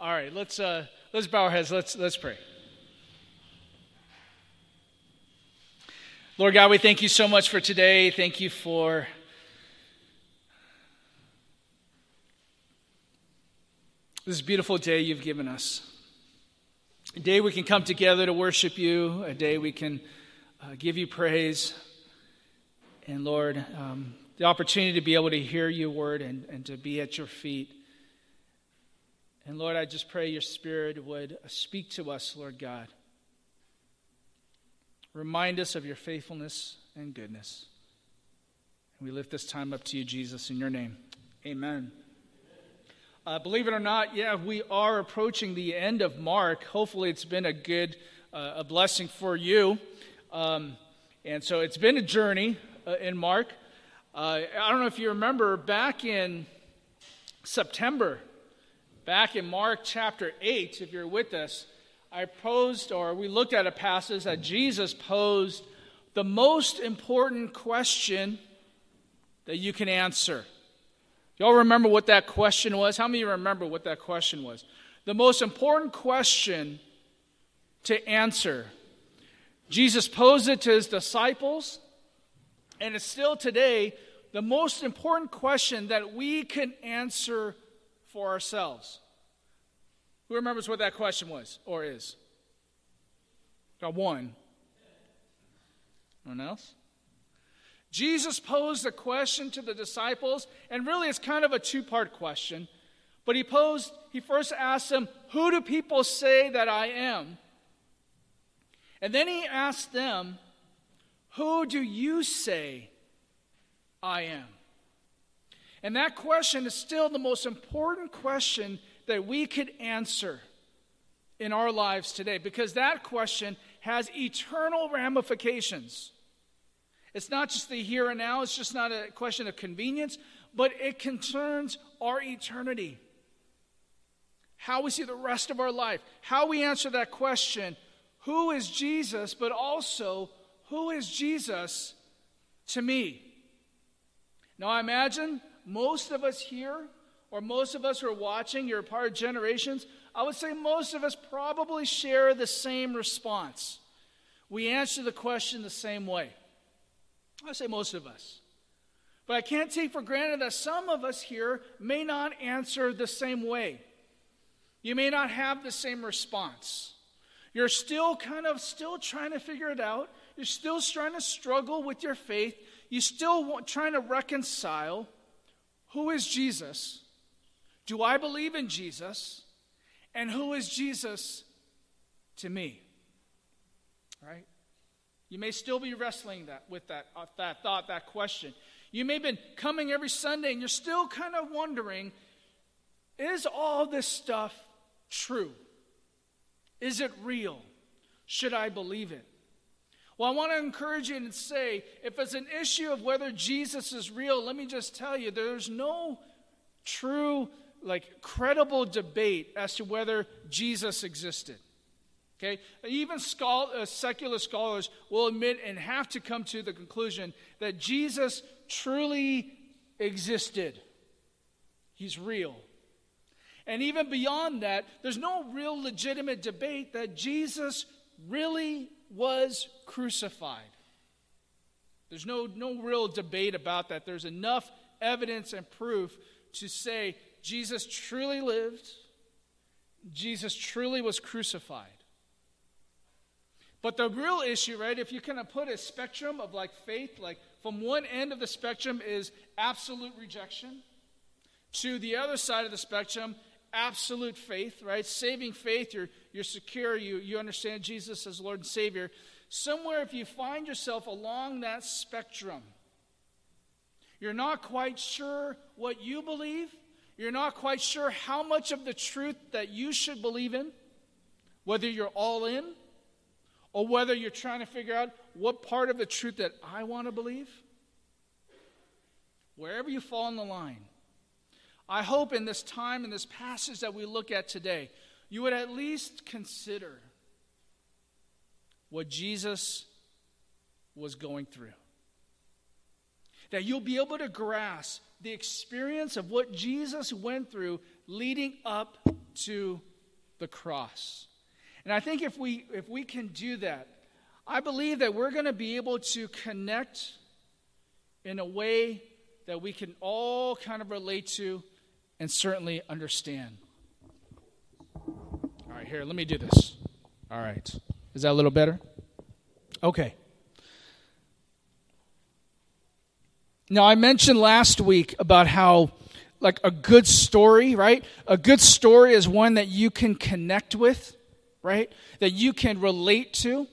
All right, let's uh, let's bow our heads. Let's let's pray. Lord God, we thank you so much for today. Thank you for this beautiful day you've given us. A day we can come together to worship you, a day we can uh, give you praise. And Lord, um, the opportunity to be able to hear your word and, and to be at your feet. And Lord, I just pray your spirit would speak to us, Lord God. Remind us of your faithfulness and goodness. And we lift this time up to you, Jesus, in your name. Amen. Uh, believe it or not, yeah, we are approaching the end of Mark. Hopefully, it's been a good, uh, a blessing for you. Um, and so it's been a journey uh, in Mark. Uh, I don't know if you remember back in September, back in Mark chapter 8, if you're with us, I posed, or we looked at a passage that Jesus posed the most important question that you can answer. Y'all remember what that question was? How many of you remember what that question was? The most important question to answer. Jesus posed it to his disciples, and it's still today the most important question that we can answer for ourselves. Who remembers what that question was or is? Got one. Anyone else? Jesus posed a question to the disciples, and really it's kind of a two part question. But he posed, he first asked them, Who do people say that I am? And then he asked them, Who do you say I am? And that question is still the most important question that we could answer in our lives today because that question has eternal ramifications. It's not just the here and now, it's just not a question of convenience, but it concerns our eternity. How we see the rest of our life, how we answer that question who is Jesus, but also who is Jesus to me? Now, I imagine most of us here or most of us who are watching, you're a part of generations, I would say most of us probably share the same response. We answer the question the same way. I say most of us. But I can't take for granted that some of us here may not answer the same way. You may not have the same response. You're still kind of still trying to figure it out. You're still trying to struggle with your faith. You're still trying to reconcile who is Jesus do I believe in Jesus? And who is Jesus to me? Right? You may still be wrestling that with that, uh, that thought, that question. You may have been coming every Sunday and you're still kind of wondering is all this stuff true? Is it real? Should I believe it? Well, I want to encourage you and say if it's an issue of whether Jesus is real, let me just tell you there's no true like credible debate as to whether Jesus existed. Okay? Even uh, secular scholars will admit and have to come to the conclusion that Jesus truly existed. He's real. And even beyond that, there's no real legitimate debate that Jesus really was crucified. There's no, no real debate about that. There's enough evidence and proof to say Jesus truly lived, Jesus truly was crucified. But the real issue, right, if you kind of put a spectrum of like faith, like from one end of the spectrum is absolute rejection, to the other side of the spectrum, absolute faith, right? Saving faith, you're, you're secure, you, you understand Jesus as Lord and Savior. Somewhere, if you find yourself along that spectrum, you're not quite sure what you believe, you're not quite sure how much of the truth that you should believe in, whether you're all in or whether you're trying to figure out what part of the truth that I want to believe. Wherever you fall in the line, I hope in this time, in this passage that we look at today, you would at least consider what Jesus was going through. That you'll be able to grasp the experience of what Jesus went through leading up to the cross. And I think if we if we can do that, I believe that we're going to be able to connect in a way that we can all kind of relate to and certainly understand. All right, here, let me do this. All right. Is that a little better? Okay. Now, I mentioned last week about how, like, a good story, right? A good story is one that you can connect with, right? That you can relate to.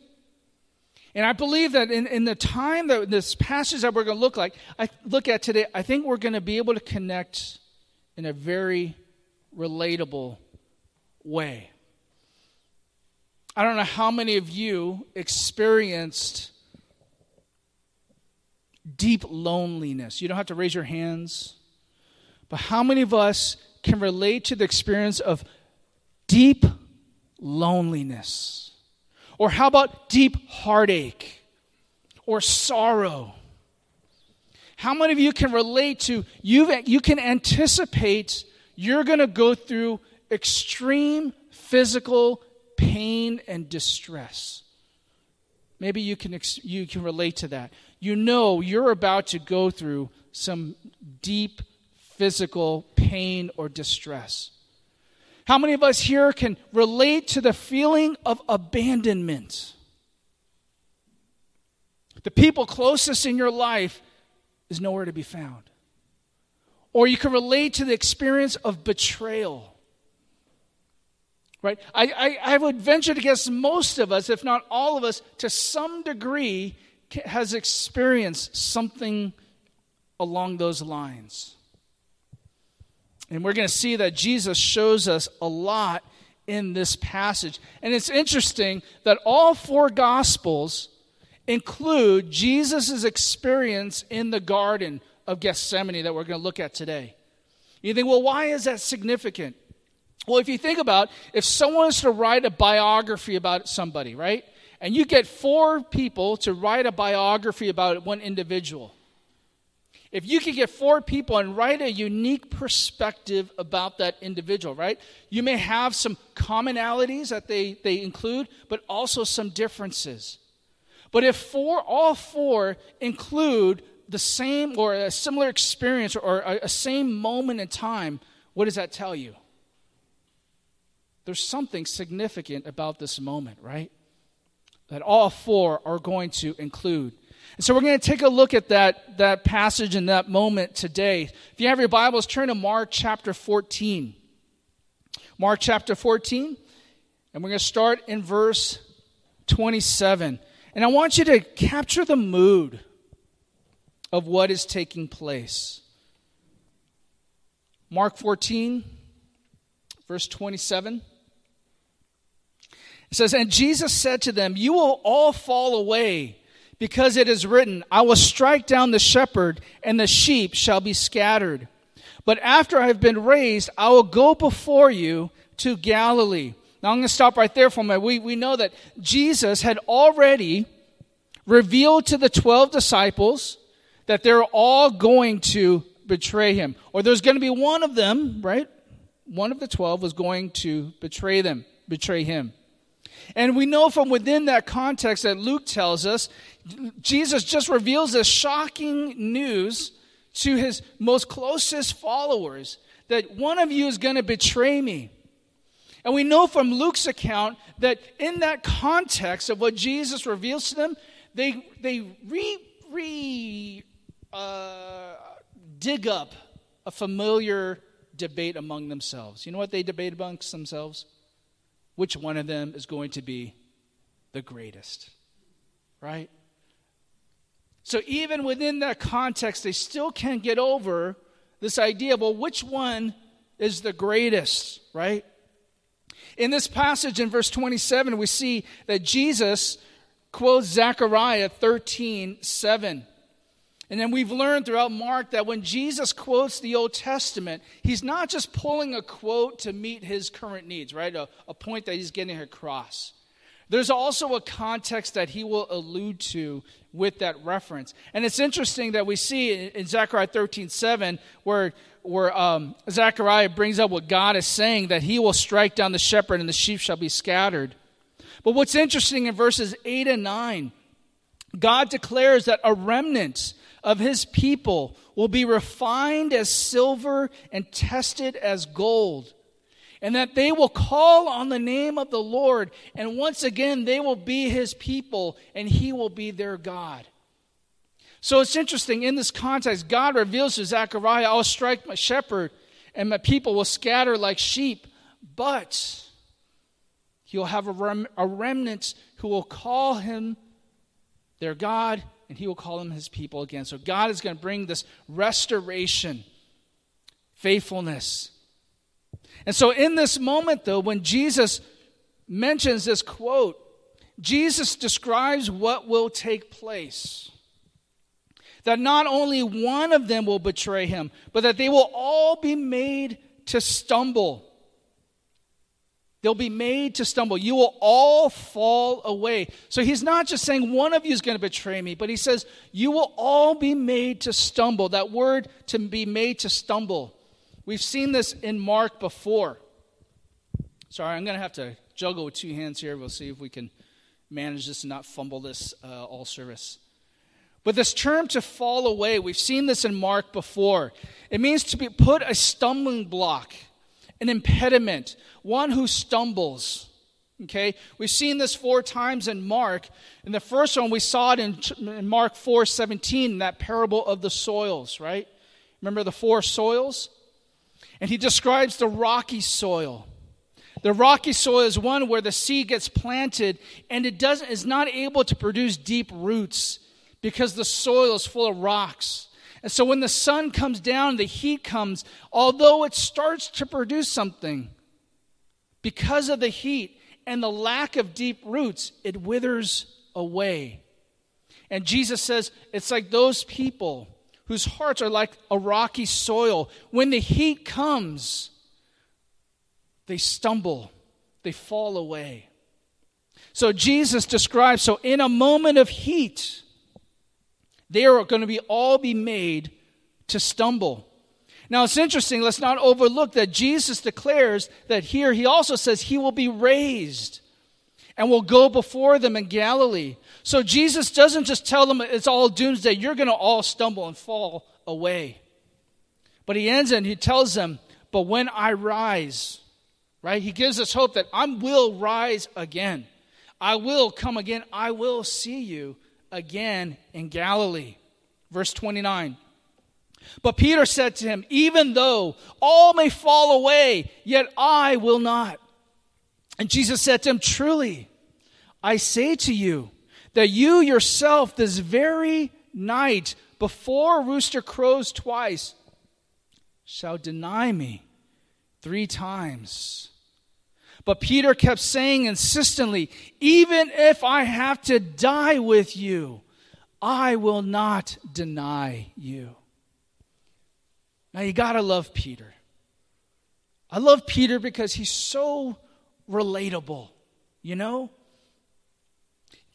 And I believe that in, in the time that this passage that we're going to look like, I look at today, I think we're going to be able to connect in a very relatable way. I don't know how many of you experienced deep loneliness. You don't have to raise your hands. But how many of us can relate to the experience of deep loneliness? Or how about deep heartache or sorrow? How many of you can relate to you you can anticipate you're going to go through extreme physical pain and distress? Maybe you can you can relate to that. You know you're about to go through some deep physical pain or distress. How many of us here can relate to the feeling of abandonment? The people closest in your life is nowhere to be found. Or you can relate to the experience of betrayal. Right? I, I, I would venture to guess most of us, if not all of us, to some degree, has experienced something along those lines. And we're going to see that Jesus shows us a lot in this passage. And it's interesting that all four Gospels include Jesus' experience in the Garden of Gethsemane that we're going to look at today. You think, well, why is that significant? Well, if you think about if someone is to write a biography about somebody, right? And you get four people to write a biography about one individual. If you could get four people and write a unique perspective about that individual, right? You may have some commonalities that they, they include, but also some differences. But if four, all four include the same or a similar experience or a, a same moment in time, what does that tell you? There's something significant about this moment, right? That all four are going to include. And so we're going to take a look at that, that passage and that moment today. If you have your Bibles, turn to Mark chapter 14. Mark chapter 14, and we're going to start in verse 27. And I want you to capture the mood of what is taking place. Mark 14, verse 27. It says, And Jesus said to them, You will all fall away because it is written, I will strike down the shepherd, and the sheep shall be scattered. But after I have been raised, I will go before you to Galilee. Now I'm going to stop right there for a minute. We, we know that Jesus had already revealed to the 12 disciples that they're all going to betray him. Or there's going to be one of them, right? One of the 12 was going to betray them, betray him. And we know from within that context that Luke tells us, Jesus just reveals this shocking news to his most closest followers that one of you is going to betray me. And we know from Luke's account that in that context of what Jesus reveals to them, they, they re, re uh, dig up a familiar debate among themselves. You know what they debate amongst themselves? Which one of them is going to be the greatest. Right? So, even within that context, they still can't get over this idea well, which one is the greatest, right? In this passage in verse 27, we see that Jesus quotes Zechariah 13 7. And then we've learned throughout Mark that when Jesus quotes the Old Testament, he's not just pulling a quote to meet his current needs, right? A, a point that he's getting across. There's also a context that he will allude to with that reference. And it's interesting that we see in Zechariah 13 7, where, where um, Zechariah brings up what God is saying, that he will strike down the shepherd and the sheep shall be scattered. But what's interesting in verses 8 and 9, God declares that a remnant of his people will be refined as silver and tested as gold and that they will call on the name of the Lord, and once again they will be his people, and he will be their God. So it's interesting, in this context, God reveals to Zechariah, I'll strike my shepherd, and my people will scatter like sheep, but he'll have a, rem- a remnant who will call him their God, and he will call them his people again. So God is going to bring this restoration, faithfulness, and so, in this moment, though, when Jesus mentions this quote, Jesus describes what will take place. That not only one of them will betray him, but that they will all be made to stumble. They'll be made to stumble. You will all fall away. So he's not just saying one of you is going to betray me, but he says you will all be made to stumble. That word to be made to stumble We've seen this in Mark before. Sorry, I'm going to have to juggle with two hands here. We'll see if we can manage this and not fumble this uh, all service. But this term to fall away, we've seen this in Mark before. It means to be put a stumbling block, an impediment, one who stumbles. Okay? We've seen this four times in Mark. In the first one, we saw it in, Mark 4 17, that parable of the soils, right? Remember the four soils? And he describes the rocky soil. The rocky soil is one where the seed gets planted and it doesn't is not able to produce deep roots because the soil is full of rocks. And so when the sun comes down, the heat comes, although it starts to produce something, because of the heat and the lack of deep roots, it withers away. And Jesus says it's like those people whose hearts are like a rocky soil. When the heat comes, they stumble, they fall away. So Jesus describes so in a moment of heat, they are going to be all be made to stumble. Now it's interesting, let's not overlook that Jesus declares that here he also says he will be raised and will go before them in Galilee. So Jesus doesn't just tell them it's all doomsday, you're going to all stumble and fall away. But he ends and he tells them, But when I rise, right? He gives us hope that I will rise again. I will come again. I will see you again in Galilee. Verse 29. But Peter said to him, Even though all may fall away, yet I will not. And Jesus said to him, Truly, I say to you, that you yourself this very night, before rooster crows twice, shall deny me three times. But Peter kept saying insistently, Even if I have to die with you, I will not deny you. Now you got to love Peter. I love Peter because he's so relatable, you know?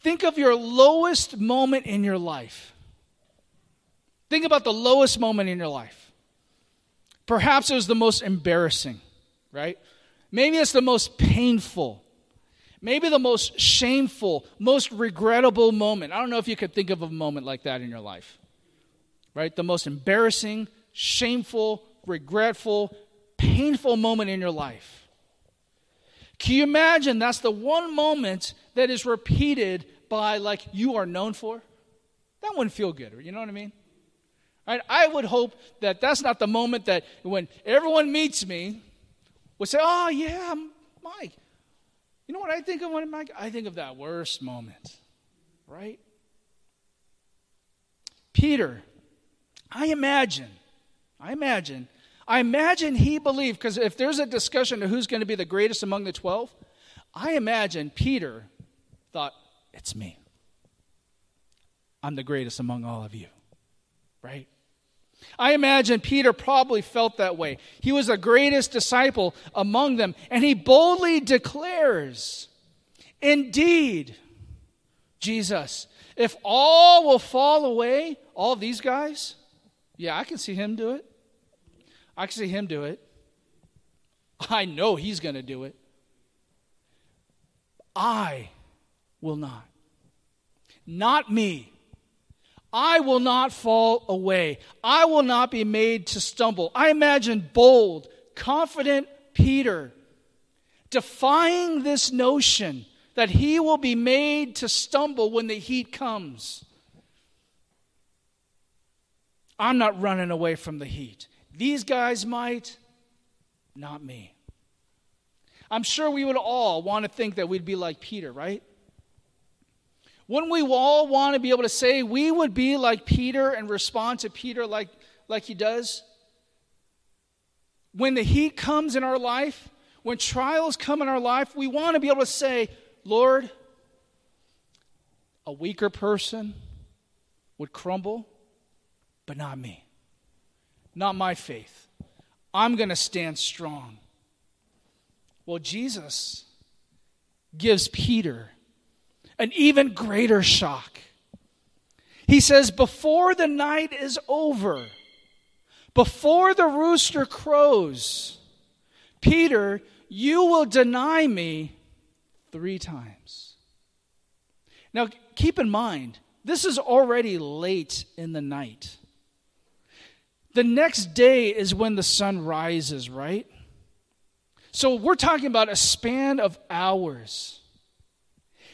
Think of your lowest moment in your life. Think about the lowest moment in your life. Perhaps it was the most embarrassing, right? Maybe it's the most painful. Maybe the most shameful, most regrettable moment. I don't know if you could think of a moment like that in your life, right? The most embarrassing, shameful, regretful, painful moment in your life. Can you imagine that's the one moment that is repeated by, like, you are known for? That wouldn't feel good, you know what I mean? Right? I would hope that that's not the moment that when everyone meets me, would say, oh, yeah, Mike. You know what I think of when Mike? I think of that worst moment, right? Peter, I imagine, I imagine I imagine he believed, because if there's a discussion of who's going to be the greatest among the 12, I imagine Peter thought, it's me. I'm the greatest among all of you, right? I imagine Peter probably felt that way. He was the greatest disciple among them, and he boldly declares Indeed, Jesus, if all will fall away, all these guys, yeah, I can see him do it. I can see him do it. I know he's going to do it. I will not. Not me. I will not fall away. I will not be made to stumble. I imagine bold, confident Peter defying this notion that he will be made to stumble when the heat comes. I'm not running away from the heat. These guys might, not me. I'm sure we would all want to think that we'd be like Peter, right? Wouldn't we all want to be able to say we would be like Peter and respond to Peter like, like he does? When the heat comes in our life, when trials come in our life, we want to be able to say, Lord, a weaker person would crumble, but not me. Not my faith. I'm going to stand strong. Well, Jesus gives Peter an even greater shock. He says, Before the night is over, before the rooster crows, Peter, you will deny me three times. Now, keep in mind, this is already late in the night. The next day is when the sun rises, right? So we're talking about a span of hours.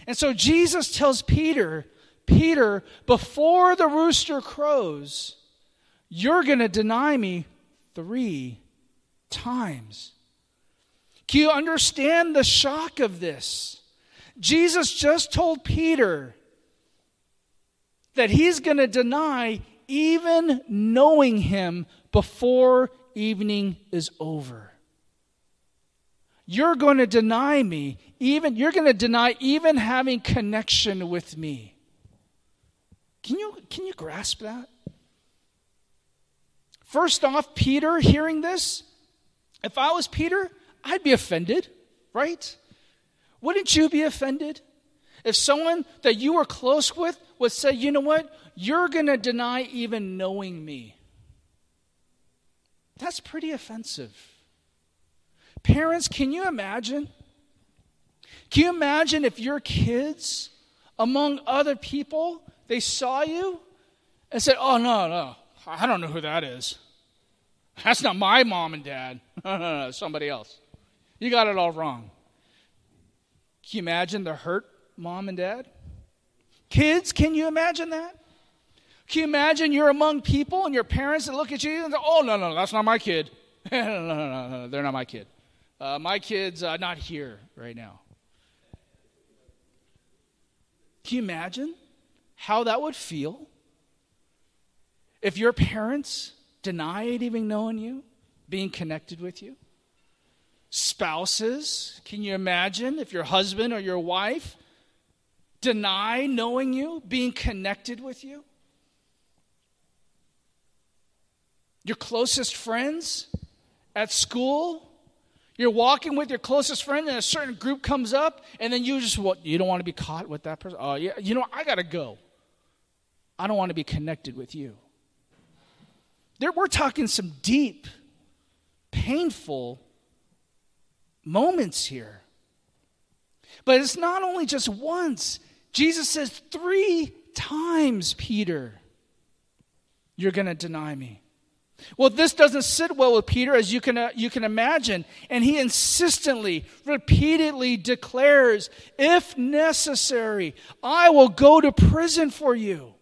And so Jesus tells Peter, Peter, before the rooster crows, you're going to deny me three times. Can you understand the shock of this? Jesus just told Peter that he's going to deny even knowing him before evening is over. You're going to deny me, even you're going to deny even having connection with me. Can you can you grasp that? First off, Peter hearing this, if I was Peter, I'd be offended, right? Wouldn't you be offended? If someone that you were close with would say, you know what, you're going to deny even knowing me. That's pretty offensive. Parents, can you imagine? Can you imagine if your kids, among other people, they saw you and said, oh, no, no, I don't know who that is. That's not my mom and dad. Somebody else. You got it all wrong. Can you imagine the hurt mom and dad? Kids, can you imagine that? Can you imagine you're among people and your parents that look at you and say, oh, no, no, that's not my kid. no, no, no, no, they're not my kid. Uh, my kid's uh, not here right now. Can you imagine how that would feel if your parents denied even knowing you, being connected with you? Spouses, can you imagine if your husband or your wife deny knowing you, being connected with you? Your closest friends at school, you're walking with your closest friend and a certain group comes up and then you just what you don't want to be caught with that person. Oh yeah, you know I got to go. I don't want to be connected with you. There, we're talking some deep, painful moments here. But it's not only just once. Jesus says three times, Peter, you're going to deny me. Well, this doesn't sit well with Peter, as you can, uh, you can imagine. And he insistently, repeatedly declares, if necessary, I will go to prison for you.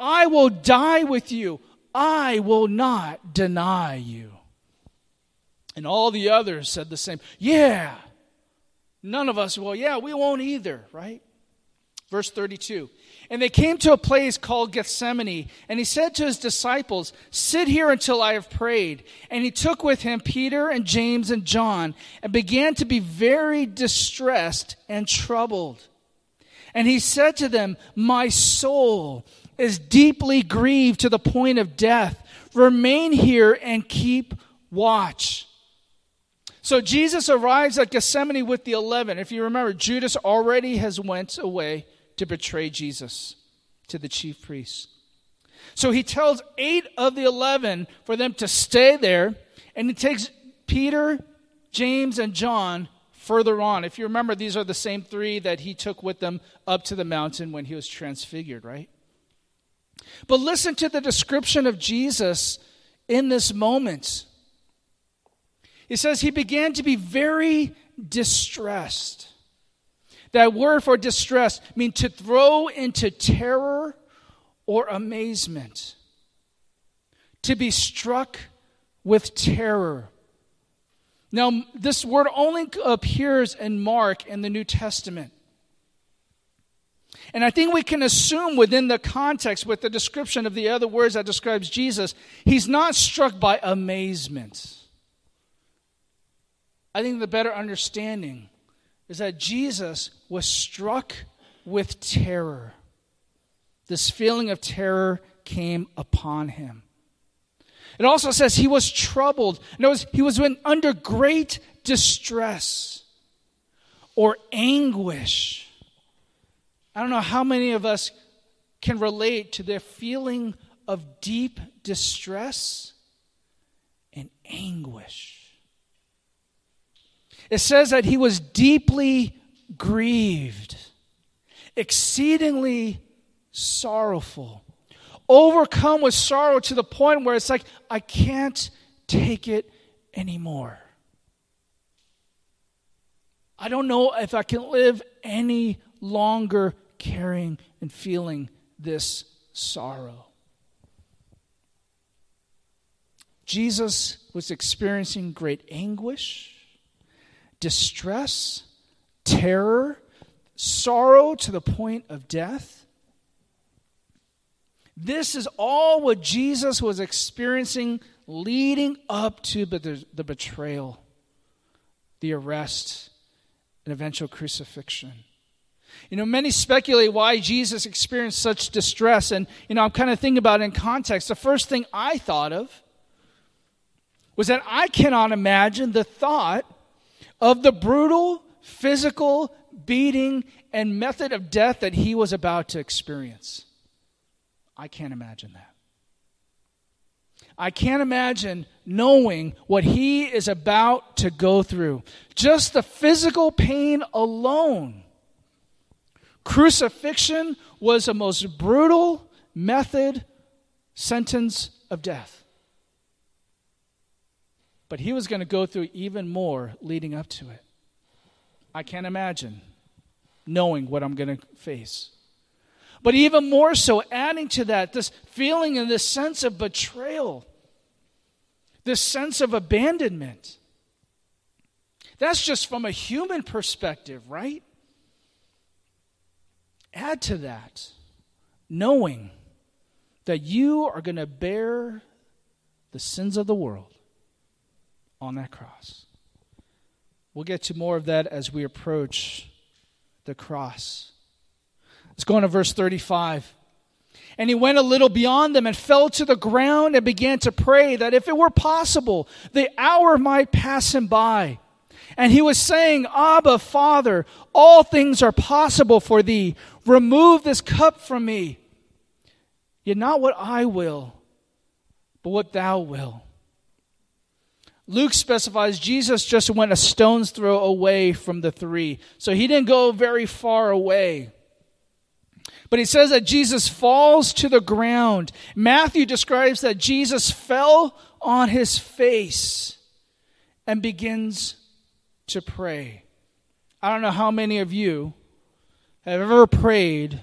I will die with you. I will not deny you. And all the others said the same. Yeah. None of us will. Yeah, we won't either, right? Verse 32. And they came to a place called Gethsemane, and he said to his disciples, Sit here until I have prayed. And he took with him Peter and James and John, and began to be very distressed and troubled. And he said to them, My soul is deeply grieved to the point of death. Remain here and keep watch. So Jesus arrives at Gethsemane with the 11. If you remember, Judas already has went away to betray Jesus to the chief priests. So he tells 8 of the 11 for them to stay there, and he takes Peter, James, and John further on. If you remember, these are the same three that he took with them up to the mountain when he was transfigured, right? But listen to the description of Jesus in this moment. He says he began to be very distressed. That word for distress means to throw into terror or amazement. To be struck with terror. Now, this word only appears in Mark in the New Testament. And I think we can assume within the context, with the description of the other words that describes Jesus, he's not struck by amazement. I think the better understanding is that Jesus was struck with terror. This feeling of terror came upon him. It also says he was troubled. Notice he was under great distress or anguish. I don't know how many of us can relate to the feeling of deep distress and anguish. It says that he was deeply grieved, exceedingly sorrowful, overcome with sorrow to the point where it's like, I can't take it anymore. I don't know if I can live any longer carrying and feeling this sorrow. Jesus was experiencing great anguish, distress, terror, sorrow to the point of death. This is all what Jesus was experiencing leading up to the, betrayal, the arrest, and eventual crucifixion. You know, many speculate why Jesus experienced such distress. And, you know, I'm kind of thinking about it in context. The first thing I thought of was that I cannot imagine the thought of the brutal physical beating and method of death that he was about to experience. I can't imagine that. I can't imagine knowing what he is about to go through. Just the physical pain alone Crucifixion was the most brutal method, sentence of death. But he was going to go through even more leading up to it. I can't imagine knowing what I'm going to face. But even more so, adding to that, this feeling and this sense of betrayal, this sense of abandonment. That's just from a human perspective, right? Add to that, knowing that you are going to bear the sins of the world on that cross. We'll get to more of that as we approach the cross. Let's go on to verse 35. And he went a little beyond them and fell to the ground and began to pray that if it were possible, the hour might pass him by. And he was saying, Abba, Father, all things are possible for thee. Remove this cup from me. Yet not what I will, but what thou will. Luke specifies Jesus just went a stone's throw away from the three. So he didn't go very far away. But he says that Jesus falls to the ground. Matthew describes that Jesus fell on his face and begins to pray. I don't know how many of you have ever prayed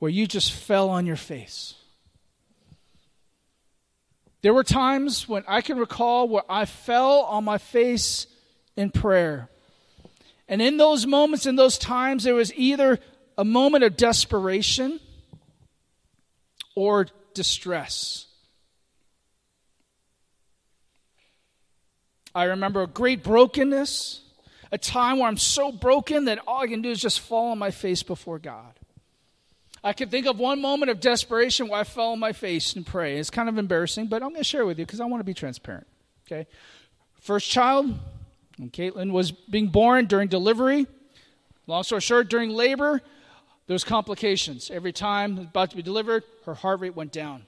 where you just fell on your face. There were times when I can recall where I fell on my face in prayer. And in those moments, in those times, there was either a moment of desperation or distress. I remember a great brokenness, a time where I'm so broken that all I can do is just fall on my face before God. I can think of one moment of desperation where I fell on my face and pray. It's kind of embarrassing, but I'm going to share with you because I want to be transparent. Okay? First child, when Caitlin was being born during delivery, long story short, during labor, there was complications. Every time about to be delivered, her heart rate went down.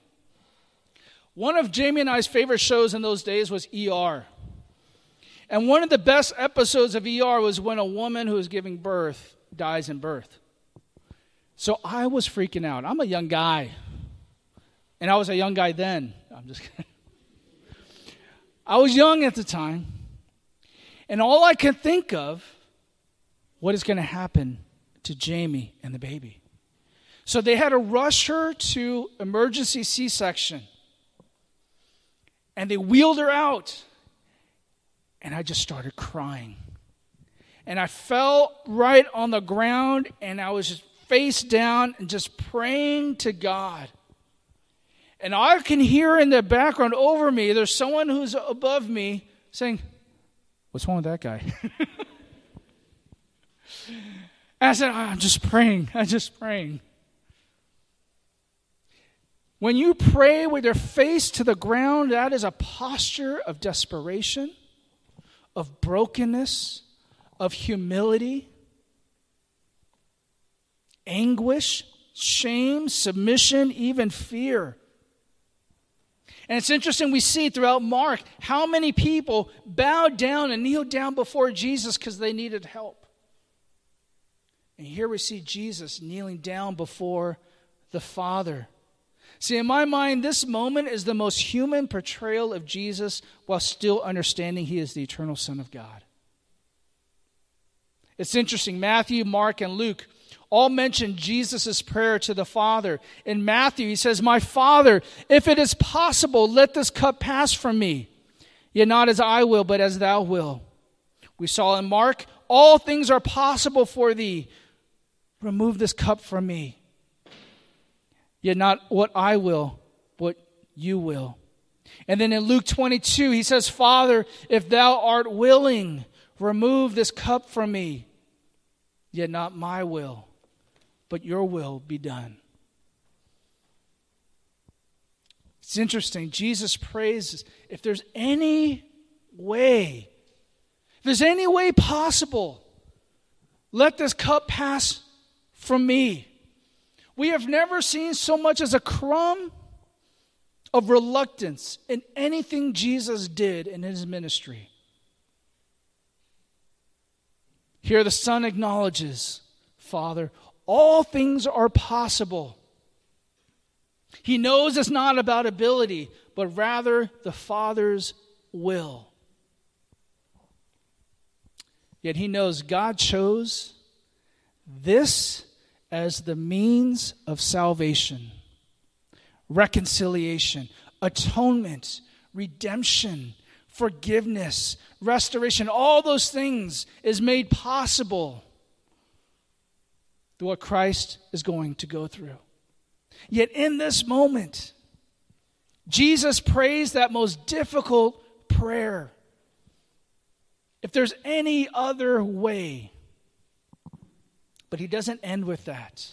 One of Jamie and I's favorite shows in those days was ER. And one of the best episodes of ER was when a woman who is giving birth dies in birth. So I was freaking out. I'm a young guy. And I was a young guy then. I'm just kidding. I was young at the time. And all I could think of what is going to happen to Jamie and the baby. So they had to rush her to emergency C-section. And they wheeled her out. And I just started crying. And I fell right on the ground and I was just face down and just praying to God. And I can hear in the background over me, there's someone who's above me saying, What's wrong with that guy? I said, I'm just praying. I'm just praying. When you pray with your face to the ground, that is a posture of desperation, of brokenness, of humility, anguish, shame, submission, even fear. And it's interesting, we see throughout Mark how many people bowed down and kneeled down before Jesus because they needed help. And here we see Jesus kneeling down before the Father. See, in my mind, this moment is the most human portrayal of Jesus while still understanding he is the eternal Son of God. It's interesting. Matthew, Mark, and Luke all mention Jesus' prayer to the Father. In Matthew, he says, My Father, if it is possible, let this cup pass from me. Yet not as I will, but as thou will. We saw in Mark, all things are possible for thee. Remove this cup from me. Yet not what I will, but you will. And then in Luke 22, he says, Father, if thou art willing, remove this cup from me. Yet not my will, but your will be done. It's interesting. Jesus prays if there's any way, if there's any way possible, let this cup pass from me. We have never seen so much as a crumb of reluctance in anything Jesus did in his ministry. Here the Son acknowledges, Father, all things are possible. He knows it's not about ability, but rather the Father's will. Yet he knows God chose this as the means of salvation, reconciliation, atonement, redemption, forgiveness, restoration. All those things is made possible what Christ is going to go through. Yet in this moment, Jesus prays that most difficult prayer. If there's any other way, but he doesn't end with that.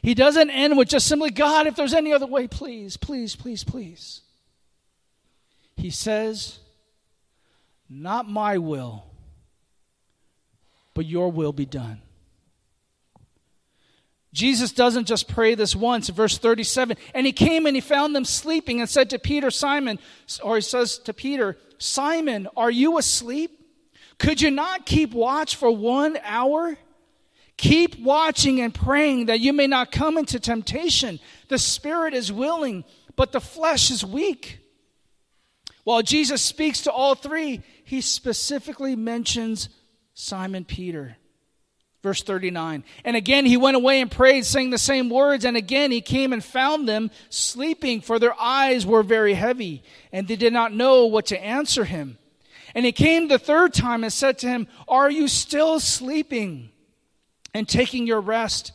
He doesn't end with just simply, God, if there's any other way, please, please, please, please. He says, Not my will, but your will be done. Jesus doesn't just pray this once. Verse 37 And he came and he found them sleeping and said to Peter, Simon, or he says to Peter, Simon, are you asleep? Could you not keep watch for one hour? Keep watching and praying that you may not come into temptation. The spirit is willing, but the flesh is weak. While Jesus speaks to all three, he specifically mentions Simon Peter. Verse 39. And again he went away and prayed, saying the same words. And again he came and found them sleeping, for their eyes were very heavy, and they did not know what to answer him. And he came the third time and said to him, Are you still sleeping and taking your rest?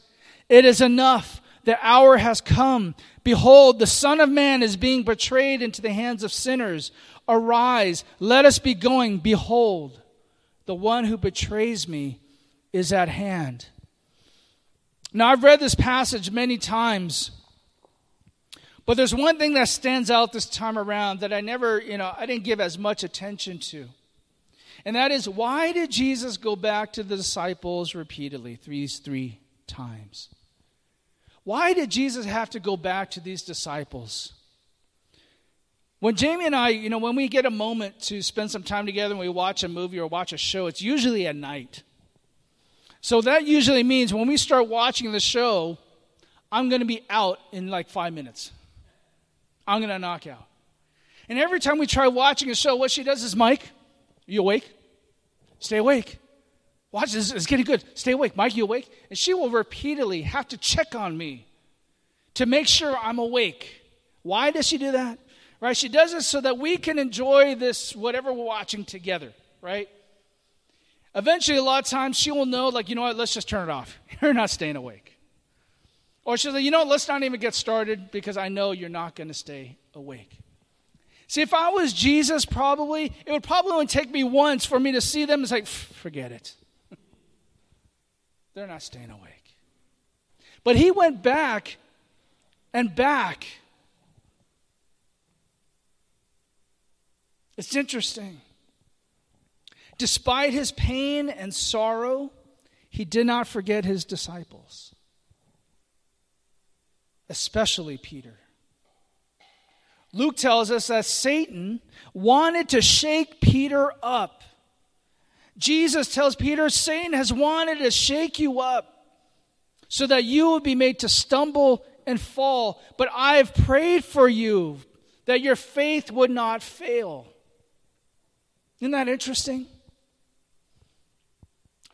It is enough. The hour has come. Behold, the Son of Man is being betrayed into the hands of sinners. Arise, let us be going. Behold, the one who betrays me is at hand. Now, I've read this passage many times, But there's one thing that stands out this time around that I never, you know, I didn't give as much attention to. And that is why did Jesus go back to the disciples repeatedly, these three times? Why did Jesus have to go back to these disciples? When Jamie and I, you know, when we get a moment to spend some time together and we watch a movie or watch a show, it's usually at night. So that usually means when we start watching the show, I'm going to be out in like five minutes. I'm going to knock out. And every time we try watching a show, what she does is, Mike, you awake? Stay awake. Watch this, it's getting good. Stay awake. Mike, you awake? And she will repeatedly have to check on me to make sure I'm awake. Why does she do that? Right? She does it so that we can enjoy this, whatever we're watching together, right? Eventually, a lot of times she will know, like, you know what, let's just turn it off. You're not staying awake. Or she'll say, you know what, let's not even get started because I know you're not going to stay awake. See, if I was Jesus, probably, it would probably only take me once for me to see them and say, forget it. They're not staying awake. But he went back and back. It's interesting. Despite his pain and sorrow, he did not forget his disciples, especially Peter. Luke tells us that Satan wanted to shake Peter up. Jesus tells Peter, Satan has wanted to shake you up so that you would be made to stumble and fall. But I've prayed for you that your faith would not fail. Isn't that interesting?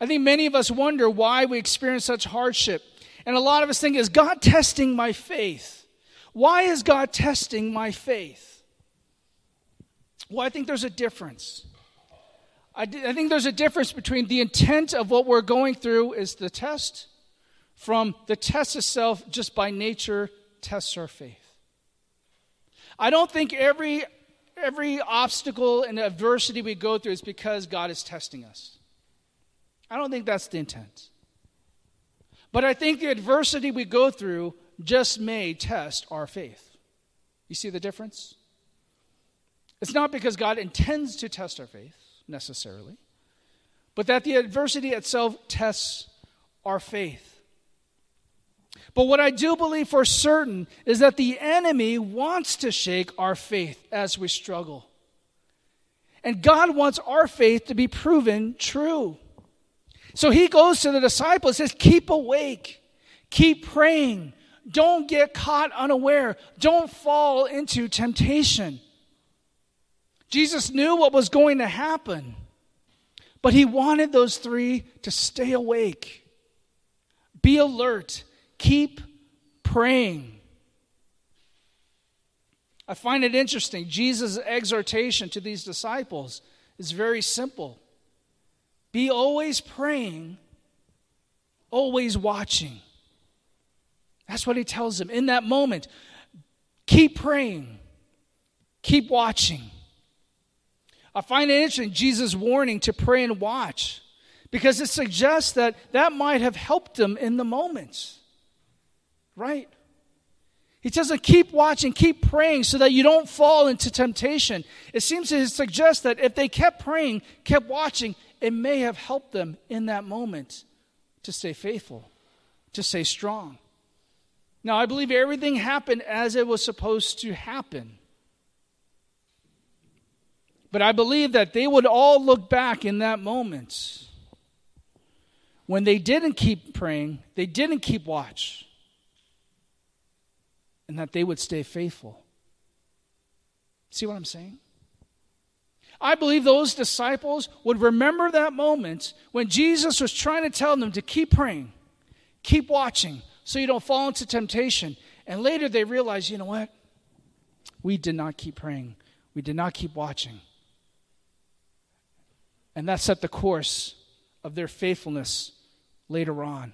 I think many of us wonder why we experience such hardship. And a lot of us think, is God testing my faith? Why is God testing my faith? Well, I think there's a difference. I, I think there's a difference between the intent of what we're going through is the test from the test itself just by nature tests our faith. I don't think every every obstacle and adversity we go through is because God is testing us. I don't think that's the intent. But I think the adversity we go through just may test our faith. You see the difference? It's not because God intends to test our faith necessarily, but that the adversity itself tests our faith. But what I do believe for certain is that the enemy wants to shake our faith as we struggle. And God wants our faith to be proven true. So he goes to the disciples says, Keep awake, keep praying, don't get caught unaware, don't fall into temptation. Jesus knew what was going to happen, but he wanted those three to stay awake, be alert, keep praying. I find it interesting. Jesus' exhortation to these disciples is very simple be always praying, always watching. That's what he tells them in that moment. Keep praying, keep watching. I find it interesting, Jesus' warning to pray and watch, because it suggests that that might have helped them in the moments. Right? He tells them, keep watching, keep praying so that you don't fall into temptation. It seems to suggest that if they kept praying, kept watching, it may have helped them in that moment to stay faithful, to stay strong. Now, I believe everything happened as it was supposed to happen. But I believe that they would all look back in that moment when they didn't keep praying, they didn't keep watch, and that they would stay faithful. See what I'm saying? I believe those disciples would remember that moment when Jesus was trying to tell them to keep praying, keep watching, so you don't fall into temptation. And later they realize, you know what? We did not keep praying, we did not keep watching. And that set the course of their faithfulness later on.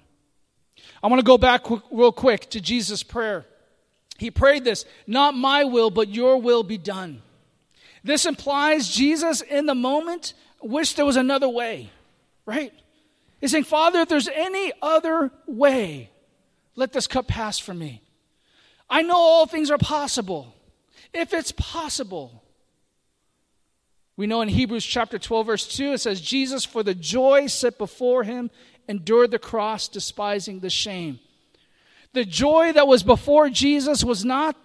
I want to go back real quick to Jesus' prayer. He prayed this, not my will, but your will be done. This implies Jesus in the moment wished there was another way, right? He's saying, Father, if there's any other way, let this cup pass from me. I know all things are possible. If it's possible. We know in Hebrews chapter 12, verse 2, it says, Jesus, for the joy set before him, endured the cross, despising the shame. The joy that was before Jesus was not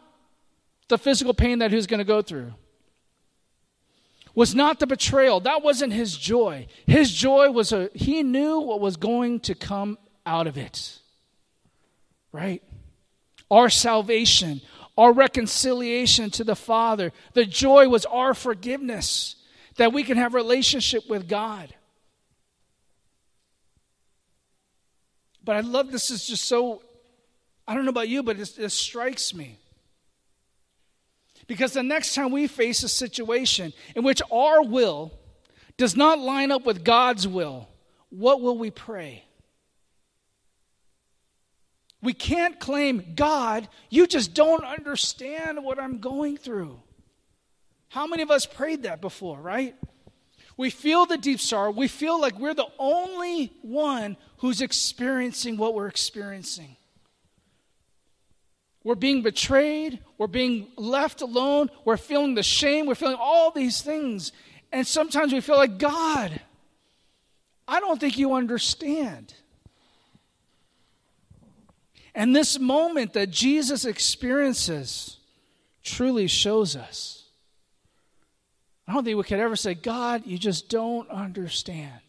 the physical pain that he was going to go through, was not the betrayal. That wasn't his joy. His joy was a, he knew what was going to come out of it. Right? Our salvation, our reconciliation to the Father. The joy was our forgiveness, that we can have relationship with God. But I love this is just so I don't know about you, but it, strikes me. Because the next time we face a situation in which our will does not line up with God's will, what will we pray? We can't claim, God, you just don't understand what I'm going through. How many of us prayed that before, right? We feel the deep sorrow. We feel like we're the only one who's experiencing what we're experiencing. We're being betrayed. We're being left alone. We're feeling the shame. We're feeling all these things. And sometimes we feel like, God, I don't think you understand. And this moment that Jesus experiences truly shows us. I don't think we could ever say, God, you just don't understand.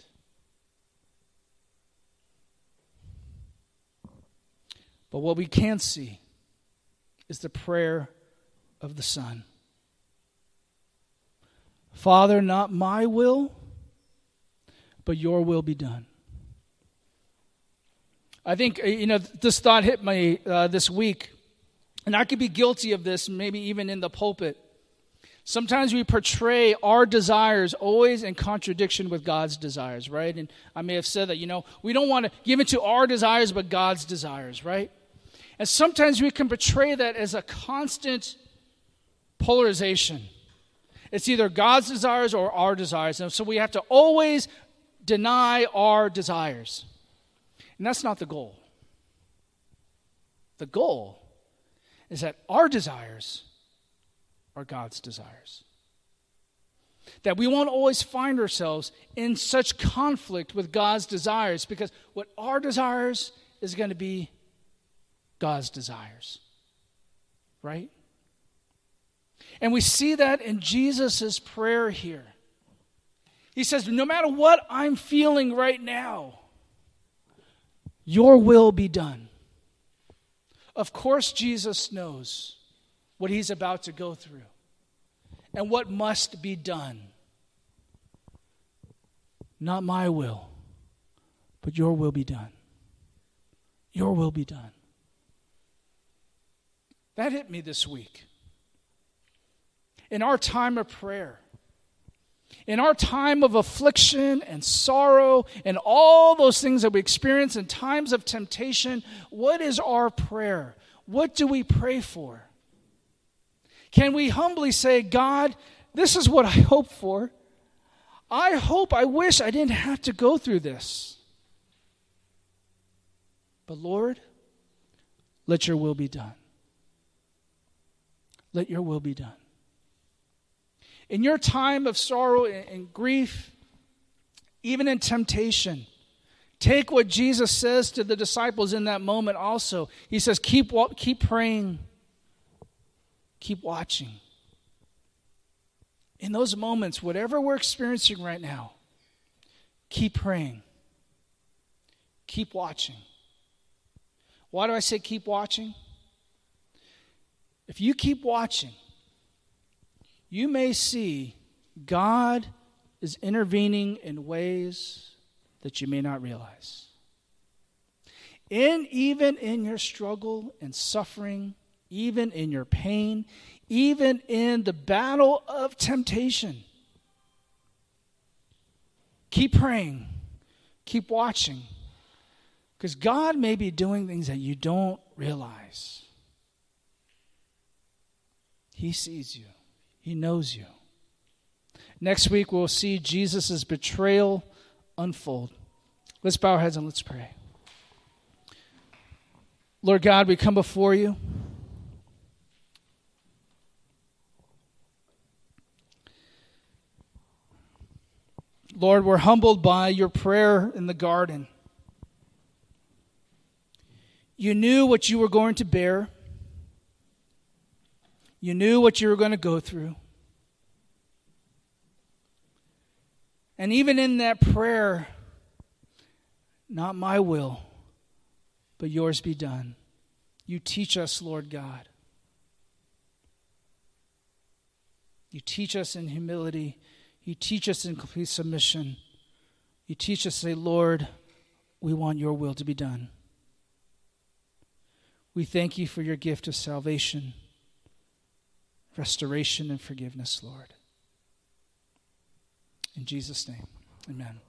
But what we can see is the prayer of the Son Father, not my will, but your will be done. I think, uh, you know, this thought hit me uh, this week, and I could be guilty of this, maybe even in the pulpit. Sometimes we portray our desires always in contradiction with God's desires, right? And I may have said that, you know, we don't want to give into our desires, but God's desires, right? And sometimes we can portray that as a constant polarization. It's either God's desires or our desires. And so we have to always deny our desires. And that's not the goal. The goal is that our desires are God's desires. That we won't always find ourselves in such conflict with God's desires because what our desires is going to be God's desires. Right? And we see that in Jesus' prayer here. He says, No matter what I'm feeling right now, your will be done. Of course, Jesus knows what he's about to go through and what must be done. Not my will, but your will be done. Your will be done. That hit me this week. In our time of prayer, in our time of affliction and sorrow and all those things that we experience in times of temptation, what is our prayer? What do we pray for? Can we humbly say, God, this is what I hope for? I hope, I wish I didn't have to go through this. But Lord, let your will be done. Let your will be done. In your time of sorrow and grief, even in temptation, take what Jesus says to the disciples in that moment also. He says, Keep, keep praying, keep watching. In those moments, whatever we're experiencing right now, keep praying, keep watching. Why do I say keep watching? If you keep watching, you may see God is intervening in ways that you may not realize. In even in your struggle and suffering, even in your pain, even in the battle of temptation, keep praying, keep watching, because God may be doing things that you don't realize. He sees you, He knows you. Next week, we'll see Jesus' betrayal unfold. Let's bow our heads and let's pray. Lord God, we come before you. Lord, we're humbled by your prayer in the garden. You knew what you were going to bear. You knew what you were going to go through. And even in that prayer, not my will, but yours be done. You teach us, Lord God. You teach us in humility. You teach us in complete submission. You teach us say, Lord, we want your will to be done. We thank you for your gift of salvation, restoration, and forgiveness, Lord. In Jesus' name, amen.